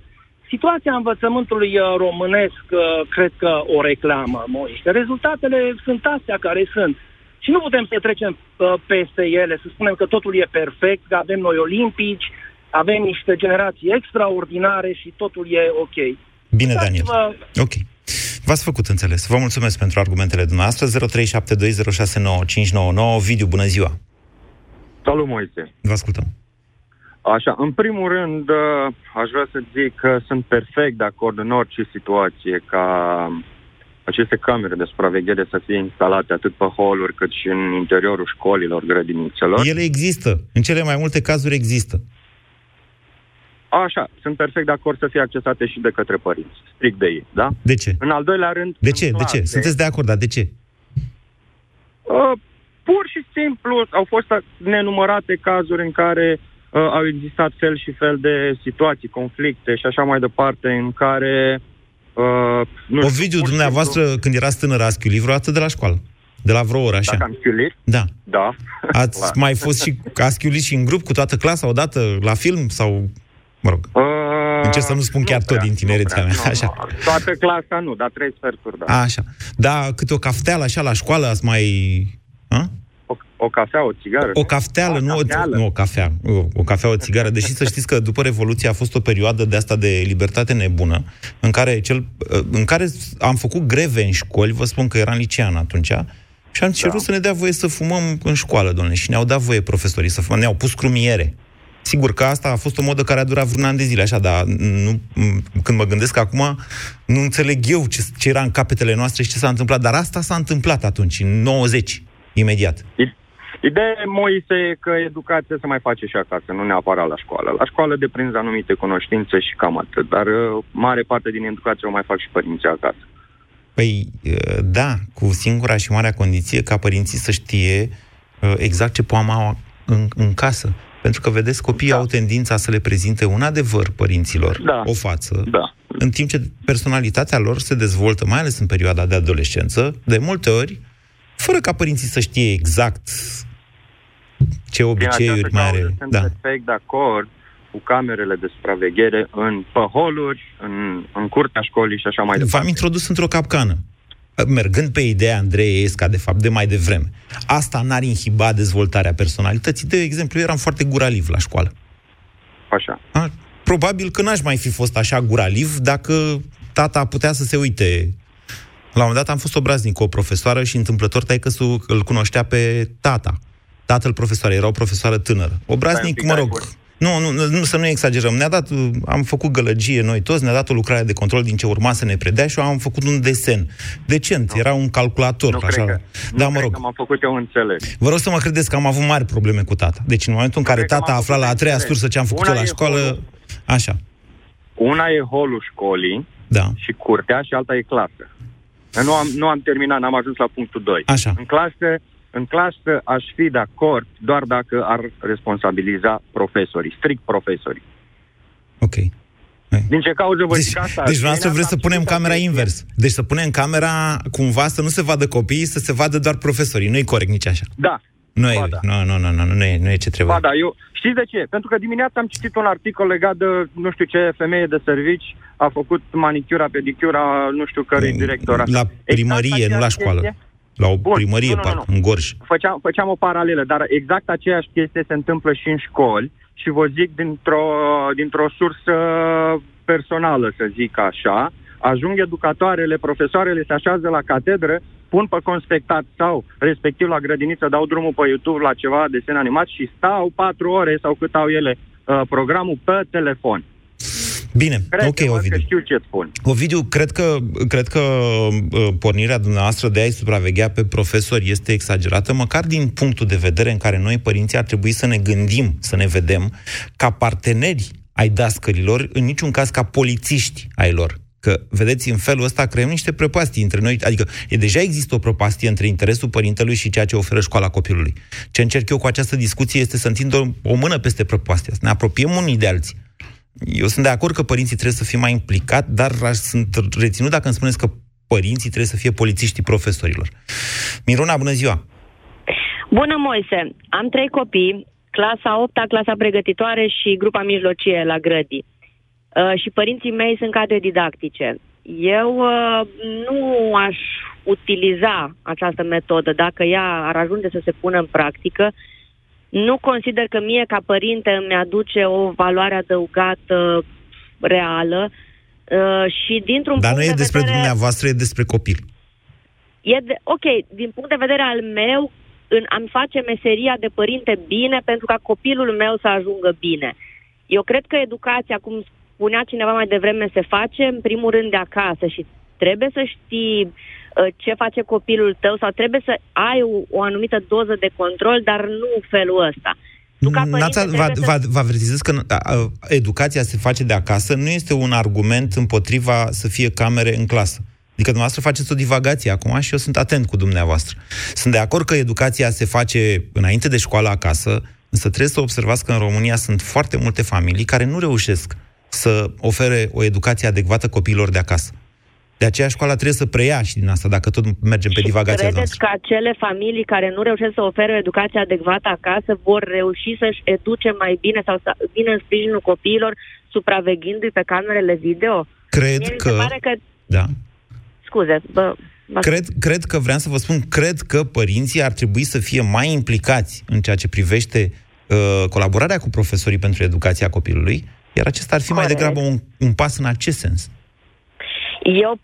situația învățământului uh, românesc uh, cred că o reclamă, Moise. Rezultatele sunt astea care sunt. Și nu putem să trecem uh, peste ele, să spunem că totul e perfect, că avem noi olimpici, avem niște generații extraordinare și totul e ok. Bine, Daniel. Uitați-vă- Ok. V-ați făcut înțeles. Vă mulțumesc pentru argumentele dumneavoastră. 0372069599. Video, bună ziua! Salut, Moise! Vă ascultăm. Așa, în primul rând, uh, aș vrea să zic că sunt perfect de acord în orice situație ca aceste camere de supraveghere să fie instalate atât pe holuri cât și în interiorul școlilor, grădinițelor. Ele există. În cele mai multe cazuri există. Așa, sunt perfect de acord să fie accesate și de către părinți, strict de ei, da? De ce? În al doilea rând... De ce? De ce? Sunteți de acord, dar de ce? Uh, pur și simplu au fost nenumărate cazuri în care uh, au existat fel și fel de situații, conflicte și așa mai departe, în care... Uh, nu o video dumneavoastră, simplu... când erați tânără, ați chiulit vreodată de la școală? De la vreo oră, așa? Dacă am chiulit? Da. Da. Ați Clar. mai fost și, ați chiulit și în grup cu toată clasa odată la film sau, mă rog, Uh, încerc să nu spun chiar tot din tinerețea mea, nu, așa. nu. Toată clasa nu, dar trei sferturi, da. Așa. Da, câte o cafteală așa la școală ați mai... A? O, o cafea, o țigară. O cafteală, nu, o, nu o cafea. O, o cafea, o țigară. Deși să știți că după Revoluție a fost o perioadă de asta de libertate nebună, în care, cel, în care am făcut greve în școli, vă spun că eram licean atunci, și am cerut da. să ne dea voie să fumăm în școală, domnule, și ne-au dat voie profesorii să fumăm, ne-au pus crumiere. Sigur că asta a fost o modă care a durat vreun an de zile, așa, dar nu, când mă gândesc acum, nu înțeleg eu ce, ce era în capetele noastre și ce s-a întâmplat, dar asta s-a întâmplat atunci, în 90, imediat. Ideea, Moise, e că educația se mai face și acasă, nu neapărat la școală. La școală deprinzi anumite cunoștințe și cam atât, dar uh, mare parte din educație o mai fac și părinții acasă. Păi, uh, da, cu singura și marea condiție ca părinții să știe uh, exact ce poamă au în, în casă. Pentru că, vedeți, copiii da. au tendința să le prezinte un adevăr părinților, da. o față, da. în timp ce personalitatea lor se dezvoltă, mai ales în perioada de adolescență, de multe ori, fără ca părinții să știe exact ce obiceiuri mai are. Sunt Da. perfect de acord cu camerele de supraveghere în păholuri, în, în curtea școlii și așa mai departe. V-am introdus într-o capcană. Mergând pe ideea Andrei Esca, de fapt, de mai devreme. Asta n-ar inhiba dezvoltarea personalității. De exemplu, eu eram foarte guraliv la școală. Așa. A, probabil că n-aș mai fi fost așa guraliv dacă tata putea să se uite. La un moment dat am fost obraznic cu o profesoară și întâmplător taică îl cunoștea pe tata. Tatăl profesoarei, era o profesoară tânără. Obraznic, mă rog, nu, nu, nu, să nu exagerăm. Ne-a dat, am făcut gălăgie noi toți, ne-a dat o lucrare de control din ce urma să ne predea și eu am făcut un desen. Decent, era un calculator. Nu așa. cred că, da, nu mă cred rog. că m-am făcut eu înțeleg. Vă rog să mă credeți că am avut mari probleme cu tata. Deci în momentul în care tata afla la a treia sursă ce am făcut eu Una la e școală, holul. așa. Una e holul școlii da. și curtea și alta e clasă. Eu Nu am, nu am terminat, n-am ajuns la punctul 2. Așa. În clasă, în clasă aș fi de acord doar dacă ar responsabiliza profesorii, strict profesorii. Ok. Din ce cauză vă Deci, zic asta? deci dumneavoastră Bine, vreți să am punem citit camera atenție. invers. Deci să punem camera cumva să nu se vadă copiii, să se vadă doar profesorii. Nu e corect nici așa. Da. Nu e, Ba da. nu, nu, nu, nu, nu, e, nu e ce trebuie. Ba da, eu... Știți de ce? Pentru că dimineața am citit un articol legat de nu știu ce femeie de servici a făcut manicura, pedicura, nu știu cărui director. La primărie, Exact nu la aceeași școală. chestie. La o Bun, primărie, nu, nu, parcă, nu. în Gorj. Făceam, făceam o paralelă, dar exact aceeași chestie se întâmplă și în școli și vă zic dintr-o, dintr-o sursă personală, să zic așa, ajung educatoarele, profesoarele se așează la catedră, pun pe conspectat sau respectiv la grădiniță, dau drumul pe YouTube la ceva desen animat și stau patru ore sau cât au ele uh, programul pe telefon. Bine, Cred ok, că Ovidiu. știu ce spun. Ovidiu, cred că, cred că uh, pornirea dumneavoastră de a-i supraveghea pe profesori este exagerată, măcar din punctul de vedere în care noi, părinții, ar trebui să ne gândim, să ne vedem ca parteneri ai dascărilor, în niciun caz ca polițiști ai lor. Că, vedeți, în felul ăsta creăm niște prăpastii între noi. Adică, e, deja există o prăpastie între interesul părintelui și ceea ce oferă școala copilului. Ce încerc eu cu această discuție este să întind o, o mână peste prăpastia, să ne apropiem unii de alții. Eu sunt de acord că părinții trebuie să fie mai implicat, dar aș, sunt reținut dacă îmi spuneți că părinții trebuie să fie polițiștii profesorilor. Miruna, bună ziua! Bună, Moise! Am trei copii, clasa 8 clasa pregătitoare și grupa mijlocie la grădii. Uh, și părinții mei sunt cadre didactice. Eu uh, nu aș utiliza această metodă dacă ea ar ajunge să se pună în practică. Nu consider că mie, ca părinte, îmi aduce o valoare adăugată reală Uh, și dintr-un Dar nu punct e de despre vedere... dumneavoastră, e despre copil. E de, ok, din punct de vedere al meu, în am face meseria de părinte bine pentru ca copilul meu să ajungă bine. Eu cred că educația, cum spunea cineva mai devreme, se face în primul rând de acasă și trebuie să știi uh, ce face copilul tău sau trebuie să ai o, o anumită doză de control, dar nu felul ăsta. Tu ca părinte Nața, vă, trebuie vă, să... vă avertizez că a, a, educația se face de acasă nu este un argument împotriva să fie camere în clasă. Adică dumneavoastră faceți o divagație acum și eu sunt atent cu dumneavoastră. Sunt de acord că educația se face înainte de școală acasă, însă trebuie să observați că în România sunt foarte multe familii care nu reușesc să ofere o educație adecvată copiilor de acasă. De aceea școala trebuie să preia și din asta, dacă tot mergem pe divagația Credeți noastră. că acele familii care nu reușesc să ofere o educație adecvată acasă vor reuși să-și educe mai bine sau să vină în sprijinul copiilor supraveghindu-i pe camerele video? Cred Mie mi că... se pare că... Da. Scuze, bă, bă, Cred, cred că vreau să vă spun, cred că părinții ar trebui să fie mai implicați în ceea ce privește uh, colaborarea cu profesorii pentru educația copilului, iar acesta ar fi mai Corect. degrabă un, un pas în acest sens. Eu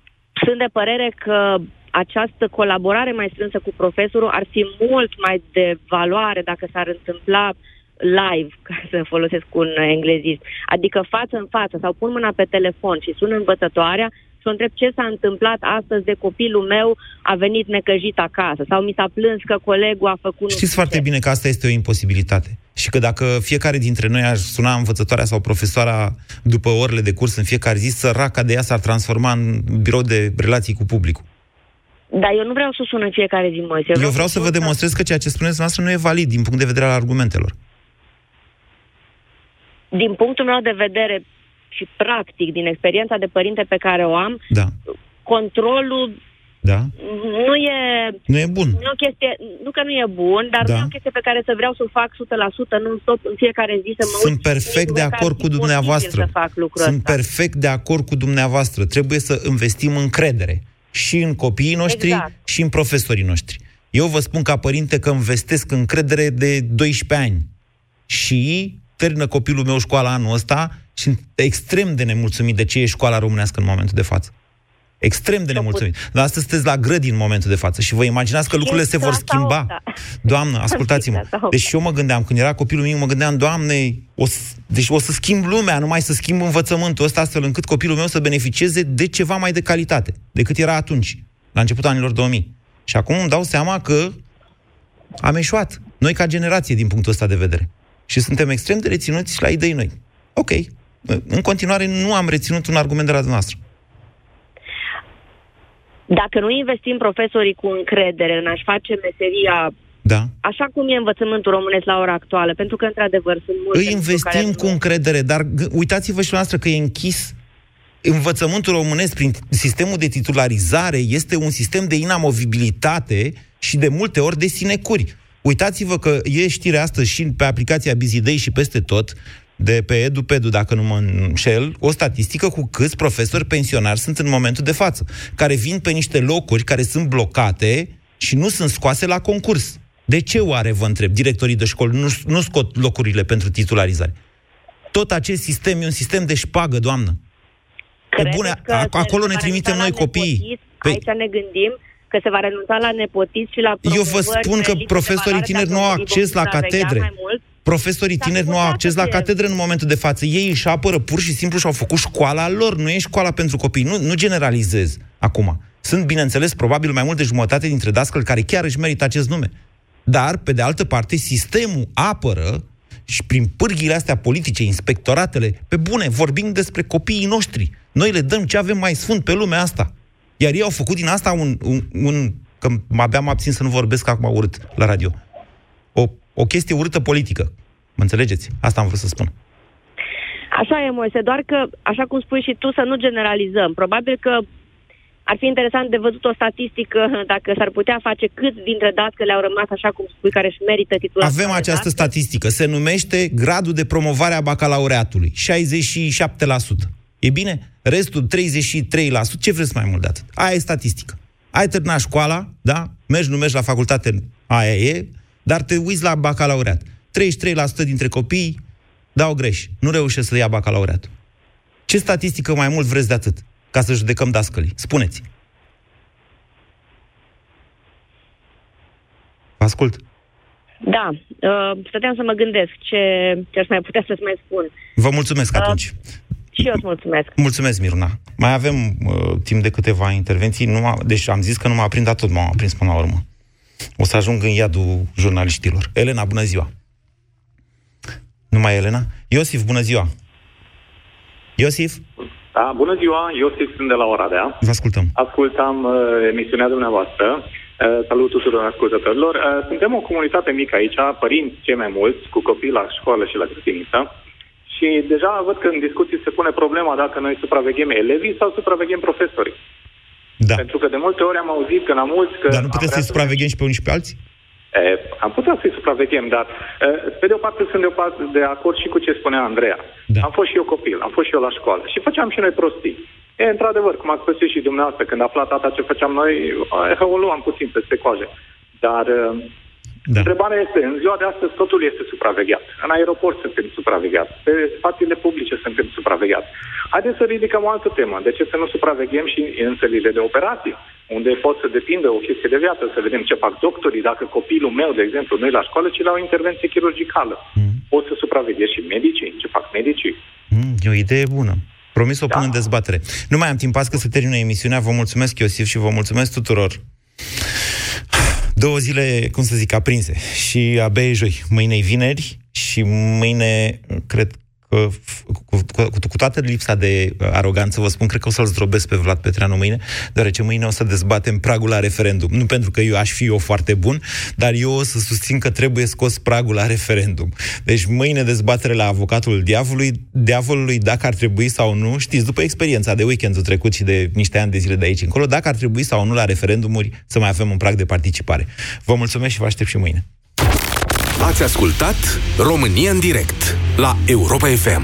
sunt de părere că această colaborare mai strânsă cu profesorul ar fi mult mai de valoare dacă s-ar întâmpla live, ca să folosesc un englezist, adică față în față sau pun mâna pe telefon și sun învățătoarea și o întreb ce s-a întâmplat astăzi de copilul meu a venit necăjit acasă sau mi s-a plâns că colegul a făcut... nu Știți știu foarte ce. bine că asta este o imposibilitate. Și că dacă fiecare dintre noi ar suna învățătoarea sau profesoara după orele de curs în fiecare zi, săraca de ea s-ar transforma în birou de relații cu publicul. Dar eu nu vreau să sun în fiecare zi, Moise. Eu vreau să vă demonstrez că ceea ce spuneți noastră nu e valid din punct de vedere al argumentelor. Din punctul meu de vedere și practic, din experiența de părinte pe care o am, Da. controlul Da? nu e... Nu e bun. Nu e o chestie, nu că nu e bun, dar Da. nu e o chestie pe care să vreau să o fac 100% non-stop în fiecare zi să mă Sunt uit perfect de măcar acord cu imposibil dumneavoastră. Să fac lucrul Sunt ăsta. perfect de acord cu dumneavoastră. Trebuie să investim încredere și în copiii noștri Exact. și în profesorii noștri. Eu vă spun ca părinte că investesc încredere de 12 ani și termină copilul meu școala anul ăsta și sunt extrem de nemulțumit de ce e școala românească în momentul de față. Extrem de nemulțumit. Dar astăzi sunteți la grădi în momentul de față și vă imaginați că Și lucrurile se vor clasa schimba. opta. Doamnă, ascultați-mă. Clasa opta. Deci eu mă gândeam, când era copilul meu, mă gândeam, Doamne, o să, deci o să schimb lumea, numai să schimb învățământul ăsta, astfel încât copilul meu să beneficieze de ceva mai de calitate decât era atunci, la începutul anilor 2000. Și acum îmi dau seama că am eșuat. Noi ca generație, din punctul ăsta de vedere. Și suntem extrem de reținuți la idei noi. Ok. În continuare, nu am reținut un argument de la dumneavoastră. Dacă nu investim profesorii cu încredere în a-și face meseria Da. așa cum e învățământul românesc la ora actuală, pentru că, într-adevăr, sunt multe Îi lucruri investim care cu încredere, dar g- uitați-vă și noastră că e închis învățământul românesc prin sistemul de titularizare este un sistem de inamovibilitate și de multe ori de sinecuri. Uitați-vă că e știrea astăzi și pe aplicația Bizidei și peste tot, de pe EduPedu, dacă nu mă înșel, o statistică cu câți profesori pensionari sunt în momentul de față, care vin pe niște locuri care sunt blocate și nu sunt scoase la concurs. De ce oare, vă întreb, directorii de școli nu, nu scot locurile pentru titularizare? Tot acest sistem e un sistem de șpagă, doamnă. Pe Credeți bune, că a- se acolo ne va trimitem renunța noi la copiii. nepotism? Păi- Aici ne gândim că se va renunța la nepotism și la Eu vă promovări spun pe că lipsă de profesorii valoare, tineri dacă nu au îi vom acces la supraveghea catedre. mai mult. Profesorii S-ar tineri nu putea au să acces la fie. catedre în momentul de față. Ei își apără pur și simplu și au făcut școala lor. Nu e școala pentru copii. Nu, nu generalizez acum. Sunt, bineînțeles, probabil mai mult de jumătate dintre dascăli care chiar își merită acest nume. Dar, pe de altă parte, sistemul apără și prin pârghile astea politice, inspectoratele, pe bune, vorbim despre copiii noștri. Noi le dăm ce avem mai sfânt pe lumea asta. Iar ei au făcut din asta un, un, un că abia mă abțin să nu vorbesc acum urât la radio. O, o chestie urâtă politică. Mă înțelegeți? Asta am vrut să spun. Așa e, Moise, doar că, așa cum spui și tu, să nu generalizăm. Probabil că ar fi interesant de văzut o statistică dacă s-ar putea face câți dintre datele au rămas așa cum spui, care își merită titulația. Avem de această dascăl. statistică. Se numește gradul de promovare a bacalaureatului. 67%. E bine? Restul 33%, ce vreți mai mult de atât? Aia e statistică. Ai terminat școala, da? Mergi, nu mergi la facultate, aia e, dar te uiți la bacalaureat. 33% dintre copii dau greș. Nu reușesc să ia bacalaureatul. Ce statistică mai mult vreți de atât? Ca să judecăm dascălii. Spuneți. Ascult. Da, uh, stăteam să mă gândesc ce, ce aș mai putea să-ți mai spun. Vă mulțumesc Uh, atunci. Și eu îți mulțumesc. Mulțumesc, Miruna. Mai avem uh, timp de câteva intervenții. Nu m-a, deci am zis că nu m-a aprins, dar tot m-a aprins până la urmă. O să ajung în iadul jurnaliștilor. Elena, bună ziua! Nu mai e Elena? Iosif, bună ziua! Iosif? Da, bună ziua, Iosif sunt de la Oradea. Vă ascultăm. Ascultam uh, emisiunea dumneavoastră. Uh, salut tuturor ascultătorilor. Uh, suntem o comunitate mică aici, părinți cei mai mulți, cu copii la școală și la grădiniță. Și deja văd că în discuții se pune problema dacă noi supraveghem elevii sau supraveghem profesorii. Da. Pentru că de multe ori am auzit că la mulți... Că Dar nu puteți să-i supraveghem și pe unii și pe alții? E, am putea să-i supraveghem, dar e, pe de o parte sunt de, o parte de acord și cu ce spunea Andreea. Da. Am fost și eu copil, am fost și eu la școală și făceam și noi prostii. E, într-adevăr, cum ați spus și dumneavoastră, când afla tata ce făceam noi, e, o luam puțin peste coaje. Dar da. întrebarea este, în ziua de astăzi totul este supravegheat. În aeroport suntem supravegheați, pe spațiile publice suntem supravegheați. Haideți să ridicăm o altă temă. De ce să nu supraveghem și în sălile de operații, unde pot să depindă o chestie de viață, să vedem ce fac doctorii, dacă copilul meu, de exemplu, nu e la școală, ci la o intervenție chirurgicală. Mm. Pot să supraveghez și medicii, ce fac medicii. Mm, e o idee bună. Promis o pun da. în dezbatere. Nu mai am timp azi că să termină emisiunea. Vă mulțumesc, Iosif, și vă mulțumesc tuturor. Două zile, cum să zic, aprinse. Și abia e joi. Mâine e vineri și mâine, cred că, cu, cu, cu, cu toată lipsa de aroganță, vă spun, cred că o să-l zdrobesc pe Vlad Petreanu mâine, deoarece mâine o să dezbatem pragul la referendum. Nu pentru că eu aș fi eu foarte bun, dar eu o să susțin că trebuie scos pragul la referendum. Deci mâine dezbatere la avocatul diavolului, diavolului, dacă ar trebui sau nu, știți, după experiența de weekendul trecut și de niște ani de zile de aici încolo, dacă ar trebui sau nu la referendumuri să mai avem un prag de participare. Vă mulțumesc și vă aștept și mâine. Ați ascultat România în direct la Europa FM.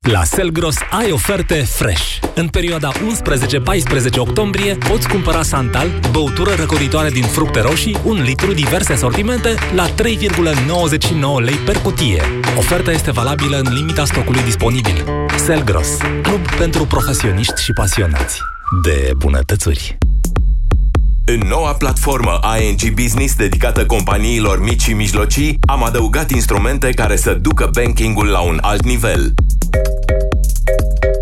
La Selgros ai oferte fresh. În perioada 11-14 octombrie poți cumpăra Santal, băutură răcoritoare din fructe roșii, un litru diverse asortimente la 3,99 lei per cutie. Oferta este valabilă în limita stocului disponibil. Selgros, club pentru profesioniști și pasionați de bunătățuri. În noua platformă ING Business dedicată companiilor mici și mijlocii, am adăugat instrumente care să ducă bankingul la un alt nivel.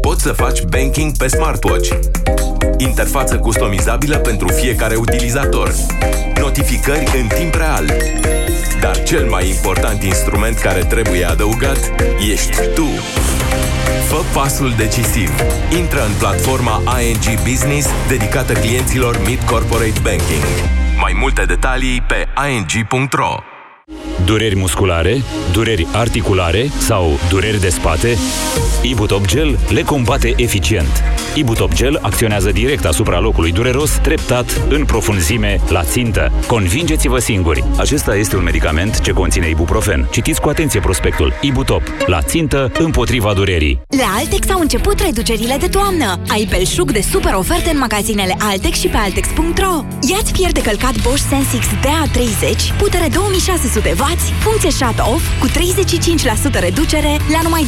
Poți să faci banking pe smartwatch, interfață customizabilă pentru fiecare utilizator, notificări în timp real. Dar cel mai important instrument care trebuie adăugat ești tu. Fă pasul decisiv. Intră în platforma ING Business dedicată clienților Mid Corporate Banking. Mai multe detalii pe ing.ro Dureri musculare, dureri articulare sau dureri de spate? Ibutop Gel le combate eficient. Ibutop Gel acționează direct asupra locului dureros, treptat, în profunzime, la țintă. Convingeți-vă singuri! Acesta este un medicament ce conține ibuprofen. Citiți cu atenție prospectul. Ibutop. La țintă, împotriva durerii. La Altex au început reducerile de toamnă. Ai belșug de super oferte în magazinele Altex și pe Altex.ro. Ia-ți fier de călcat Bosch Sensix DA30, putere 2600W, funcție shut-off cu 35% reducere la numai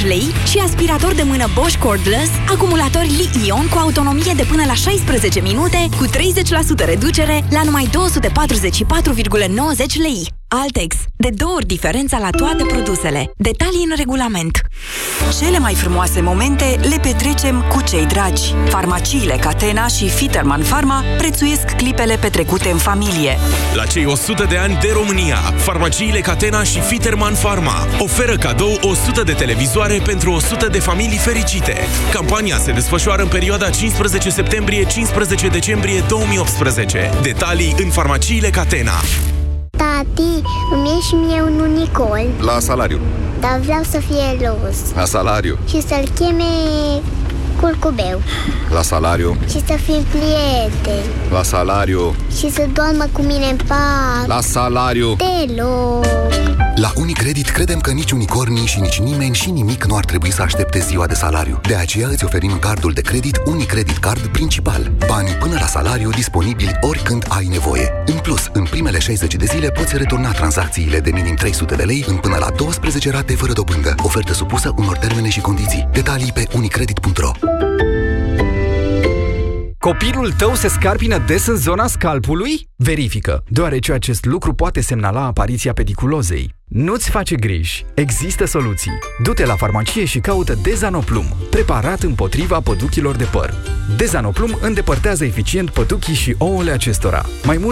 205,90 lei și aspirator de mână Bosch Cordless, acumulator Li-Ion cu autonomie de până la 16 minute cu 30% reducere la numai 244,90 lei. Altex. De două ori diferența la toate produsele. Detalii în regulament. Cele mai frumoase momente le petrecem cu cei dragi. Farmaciile Catena și Fiterman Pharma prețuiesc clipele petrecute în familie. La cei 100 de ani de România, farmaciile Catena și Fiterman Pharma oferă cadou 100 de televizoare pentru 100 de familii fericite. Campania se desfășoară în perioada 15 septembrie-15 decembrie 2018. Detalii în farmaciile Catena. Tati, îmi e și mie un unicol. La salariu. Dar vreau să fie roz La salariu. Și să-l cheme curcubeu La salariu. Și să fim prieteni. La salariu. Și să doarmă cu mine în pat. La salariu. Te loc La Unicredit credem că nici unicornii și nici nimeni și nimic nu ar trebui să aștepte ziua de salariu. De aceea îți oferim cardul de credit Unicredit Card principal. Banii până la salariu disponibili oricând ai nevoie. În plus, în primele 60 de zile poți returna tranzacțiile de minim 300 de lei în până la 12 rate fără dobândă. Ofertă supusă unor termene și condiții. Detalii pe unicredit.ro Copilul tău se scarpină des în zona scalpului? Verifică, deoarece acest lucru poate semnala apariția pediculozei. Nu-ți face griji, există soluții. Du-te la farmacie și caută Dezanoplum, preparat împotriva păduchilor de păr. Dezanoplum îndepărtează eficient păduchii și ouăle acestora. Mai multe